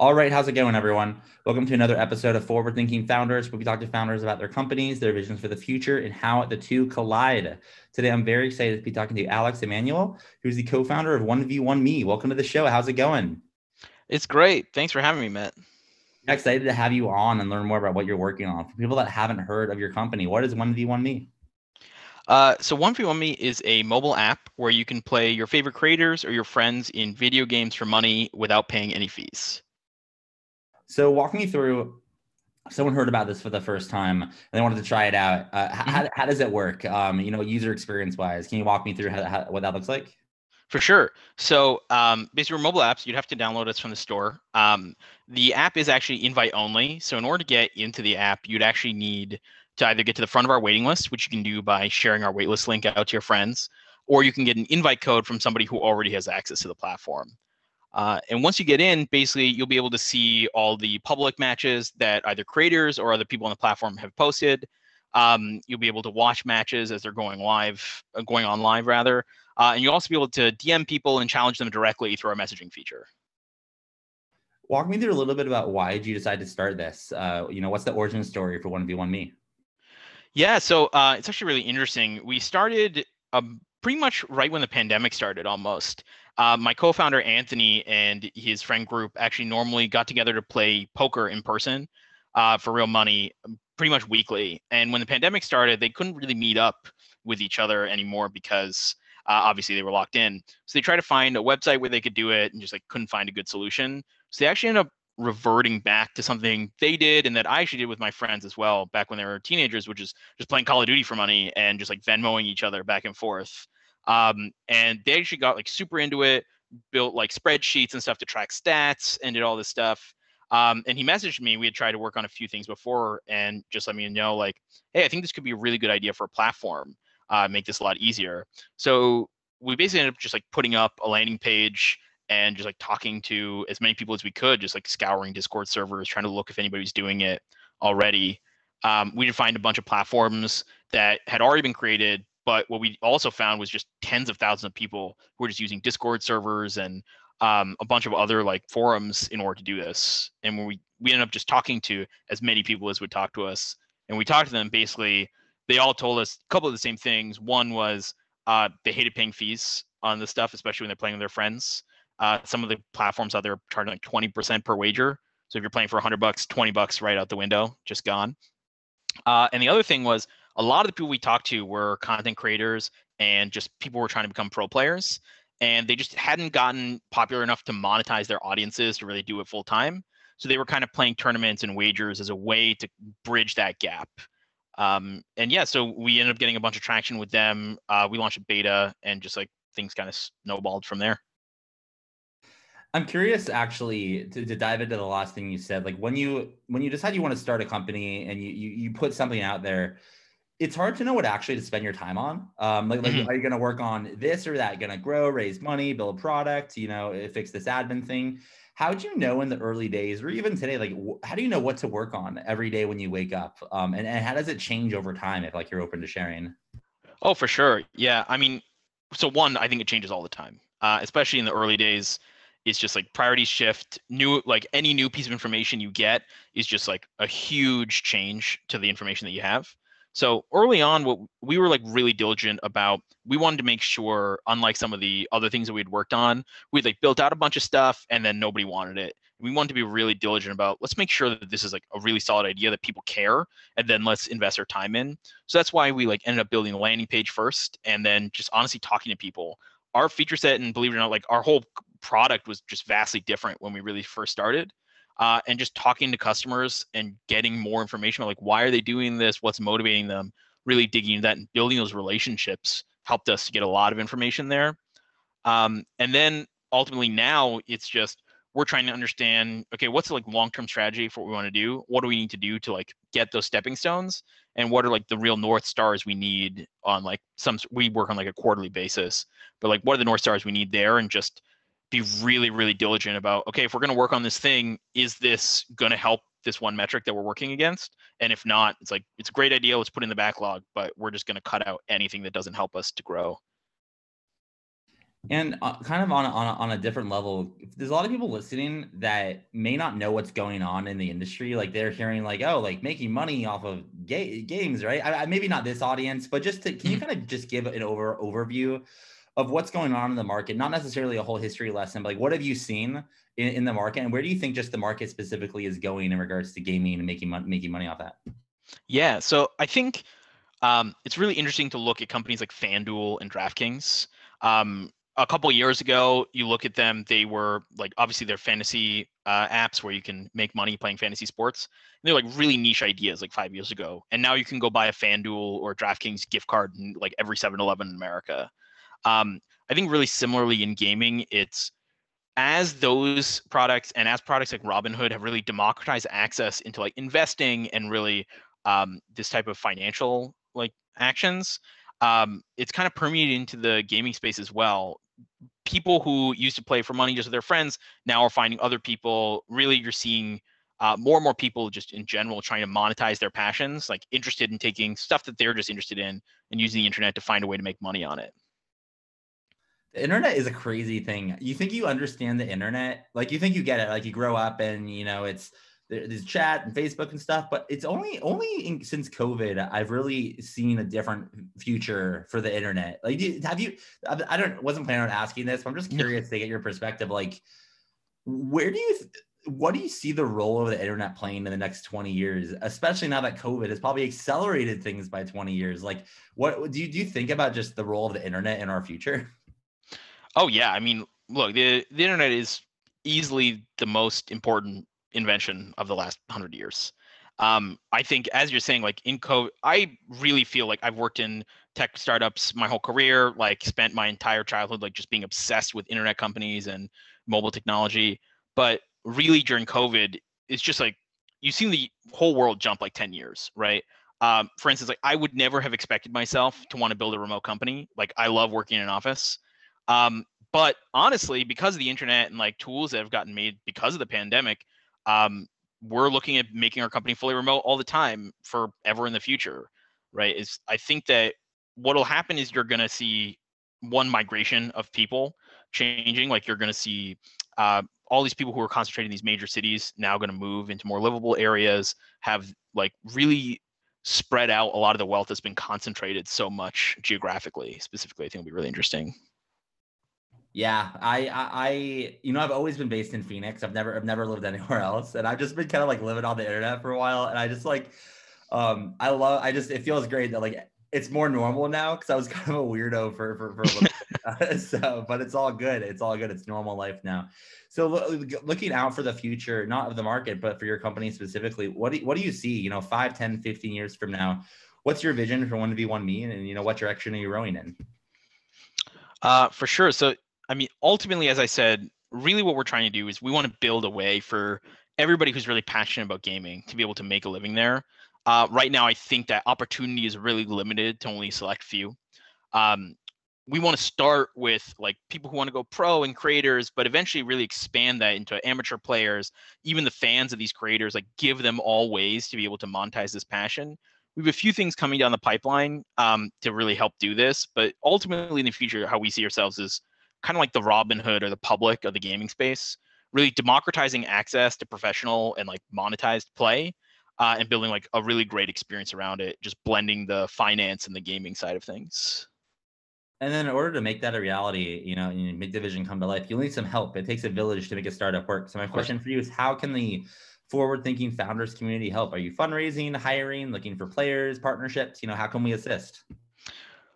All right, how's it going, everyone? Welcome to another episode of Forward Thinking Founders, where we talk to founders about their companies, their visions for the future, and how the two collide. Today, I'm very excited to be talking to Alex Emanuel, who's the co-founder of 1v1me. Welcome to the show. How's it going? It's great. Thanks for having me, Matt. I'm excited to have you on and learn more about what you're working on. For people that haven't heard of your company, what is 1v1me? Uh, so 1v1me is a mobile app where you can play your favorite creators or your friends in video games for money without paying any fees. So walk me through. Someone heard about this for the first time and they wanted to try it out. Uh, mm-hmm. how, how does it work? Um, you know, user experience wise, can you walk me through how, how, what that looks like? For sure. So um, basically, your mobile apps, you'd have to download us from the store. Um, the app is actually invite only. So in order to get into the app, you'd actually need to either get to the front of our waiting list, which you can do by sharing our waitlist link out to your friends, or you can get an invite code from somebody who already has access to the platform. Uh, and once you get in, basically, you'll be able to see all the public matches that either creators or other people on the platform have posted. Um, you'll be able to watch matches as they're going live, uh, going on live rather, uh, and you'll also be able to DM people and challenge them directly through our messaging feature. Walk me through a little bit about why did you decide to start this? Uh, you know, what's the origin story for One v One Me? Yeah, so uh, it's actually really interesting. We started um, pretty much right when the pandemic started, almost. Uh, my co-founder Anthony and his friend group actually normally got together to play poker in person uh, for real money, um, pretty much weekly. And when the pandemic started, they couldn't really meet up with each other anymore because uh, obviously they were locked in. So they tried to find a website where they could do it, and just like couldn't find a good solution. So they actually ended up reverting back to something they did and that I actually did with my friends as well back when they were teenagers, which is just playing Call of Duty for money and just like Venmoing each other back and forth. Um, and they actually got like super into it, built like spreadsheets and stuff to track stats and did all this stuff. Um, and he messaged me. We had tried to work on a few things before and just let me know, like, hey, I think this could be a really good idea for a platform, uh, make this a lot easier. So we basically ended up just like putting up a landing page and just like talking to as many people as we could, just like scouring Discord servers, trying to look if anybody's doing it already. Um, we did find a bunch of platforms that had already been created but what we also found was just tens of thousands of people who were just using Discord servers and um, a bunch of other like forums in order to do this. And when we we ended up just talking to as many people as would talk to us, and we talked to them basically, they all told us a couple of the same things. One was uh, they hated paying fees on this stuff, especially when they're playing with their friends. Uh, some of the platforms out there are charging like 20% per wager. So if you're playing for 100 bucks, 20 bucks right out the window, just gone. Uh, and the other thing was a lot of the people we talked to were content creators and just people were trying to become pro players and they just hadn't gotten popular enough to monetize their audiences to really do it full time. So they were kind of playing tournaments and wagers as a way to bridge that gap. Um, and yeah so we ended up getting a bunch of traction with them. Uh, we launched a beta and just like things kind of snowballed from there. I'm curious actually to, to dive into the last thing you said. Like when you when you decide you want to start a company and you you, you put something out there, it's hard to know what actually to spend your time on. Um, like, like mm-hmm. are you going to work on this or that? Going to grow, raise money, build a product, you know, eh, fix this admin thing. How do you know in the early days, or even today, like how do you know what to work on every day when you wake up? Um, and, and how does it change over time if like you're open to sharing? Oh, for sure. Yeah. I mean, so one, I think it changes all the time, uh, especially in the early days. It's just like priorities shift. New, like any new piece of information you get is just like a huge change to the information that you have. So early on, what we were like really diligent about, we wanted to make sure, unlike some of the other things that we had worked on, we like built out a bunch of stuff and then nobody wanted it. we wanted to be really diligent about let's make sure that this is like a really solid idea that people care and then let's invest our time in. So that's why we like ended up building the landing page first and then just honestly talking to people. Our feature set and believe it or not like our whole product was just vastly different when we really first started uh, and just talking to customers and getting more information about like why are they doing this? What's motivating them? Really digging into that and building those relationships helped us to get a lot of information there. Um, and then ultimately now it's just we're trying to understand okay what's the like long-term strategy for what we want to do? What do we need to do to like get those stepping stones? And what are like the real north stars we need on like some we work on like a quarterly basis but like what are the north stars we need there? And just be really really diligent about okay if we're going to work on this thing is this going to help this one metric that we're working against and if not it's like it's a great idea let's put in the backlog but we're just going to cut out anything that doesn't help us to grow and uh, kind of on a, on a, on a different level, there's a lot of people listening that may not know what's going on in the industry. Like they're hearing like, oh, like making money off of ga- games, right? I, I, maybe not this audience, but just to, can you mm-hmm. kind of just give an over overview of what's going on in the market? Not necessarily a whole history lesson, but like what have you seen in, in the market, and where do you think just the market specifically is going in regards to gaming and making money making money off that? Yeah, so I think um, it's really interesting to look at companies like FanDuel and DraftKings. Um, a couple years ago, you look at them, they were like obviously they're fantasy uh, apps where you can make money playing fantasy sports. And they're like really niche ideas like five years ago. And now you can go buy a FanDuel or DraftKings gift card in like every 7 Eleven in America. Um, I think really similarly in gaming, it's as those products and as products like Robinhood have really democratized access into like investing and really um, this type of financial like actions, um, it's kind of permeated into the gaming space as well. People who used to play for money just with their friends now are finding other people. Really, you're seeing uh, more and more people just in general trying to monetize their passions, like interested in taking stuff that they're just interested in and using the internet to find a way to make money on it. The internet is a crazy thing. You think you understand the internet, like you think you get it, like you grow up and you know it's there's chat and Facebook and stuff, but it's only only in, since COVID I've really seen a different future for the internet. Like, have you? I don't wasn't planning on asking this, but I'm just curious to get your perspective. Like, where do you? What do you see the role of the internet playing in the next 20 years, especially now that COVID has probably accelerated things by 20 years? Like, what do you do you think about just the role of the internet in our future? Oh yeah, I mean, look, the the internet is easily the most important invention of the last hundred years. Um, I think, as you're saying, like in COVID, I really feel like I've worked in tech startups my whole career, like spent my entire childhood like just being obsessed with internet companies and mobile technology. But really during COVID, it's just like you've seen the whole world jump like 10 years, right? Um, for instance, like I would never have expected myself to want to build a remote company. Like I love working in an office. Um, but honestly, because of the internet and like tools that have gotten made because of the pandemic, um, we're looking at making our company fully remote all the time forever in the future, right? Is I think that what'll happen is you're going to see one migration of people changing. Like you're going to see uh, all these people who are concentrated in these major cities now going to move into more livable areas, have like really spread out a lot of the wealth that's been concentrated so much geographically. Specifically, I think will be really interesting. Yeah, I, I, you know, I've always been based in Phoenix. I've never, I've never lived anywhere else, and I've just been kind of like living on the internet for a while. And I just like, um, I love, I just, it feels great that like it's more normal now because I was kind of a weirdo for for, for a so, but it's all good. It's all good. It's normal life now. So, lo- looking out for the future, not of the market, but for your company specifically, what do, what do you see? You know, 5, 10, 15 years from now, what's your vision for 1v1 me, and, and you know, what direction are you rowing in? Uh, for sure. So I mean, ultimately, as I said, really what we're trying to do is we want to build a way for everybody who's really passionate about gaming to be able to make a living there. Uh, right now, I think that opportunity is really limited to only select few. Um, we want to start with like people who want to go pro and creators, but eventually really expand that into amateur players, even the fans of these creators, like give them all ways to be able to monetize this passion. We have a few things coming down the pipeline um, to really help do this, but ultimately in the future, how we see ourselves is kind of like the Robinhood or the public of the gaming space, really democratizing access to professional and like monetized play uh, and building like a really great experience around it, just blending the finance and the gaming side of things. And then in order to make that a reality, you know, and make the vision come to life, you'll need some help. It takes a village to make a startup work. So my question for you is how can the forward thinking founders community help? Are you fundraising, hiring, looking for players, partnerships? You know, how can we assist?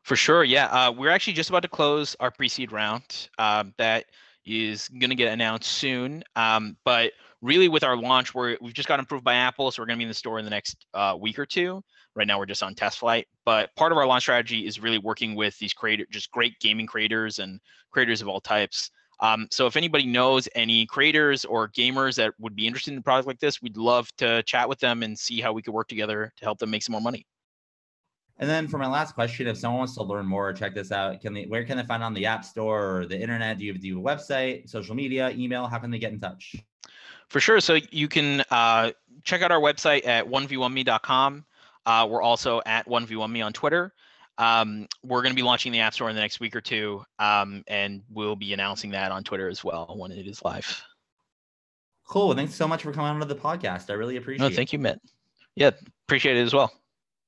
For sure. Yeah. Uh, we're actually just about to close our pre seed round. Uh, that is going to get announced soon. Um, but really, with our launch, we're, we've just got approved by Apple. So we're going to be in the store in the next uh, week or two. Right now, we're just on test flight. But part of our launch strategy is really working with these creators, just great gaming creators and creators of all types. Um, so if anybody knows any creators or gamers that would be interested in a product like this, we'd love to chat with them and see how we could work together to help them make some more money. And then for my last question, if someone wants to learn more or check this out, can they where can they find on the app store or the internet? Do you do a website, social media, email? How can they get in touch? For sure. So you can uh, check out our website at 1v1me.com. Uh, we're also at 1v1me on Twitter. Um, we're going to be launching the App Store in the next week or two, um, and we'll be announcing that on Twitter as well when it is live. Cool. Thanks so much for coming on to the podcast. I really appreciate no, thank you, Mitt. Yeah, appreciate it as well.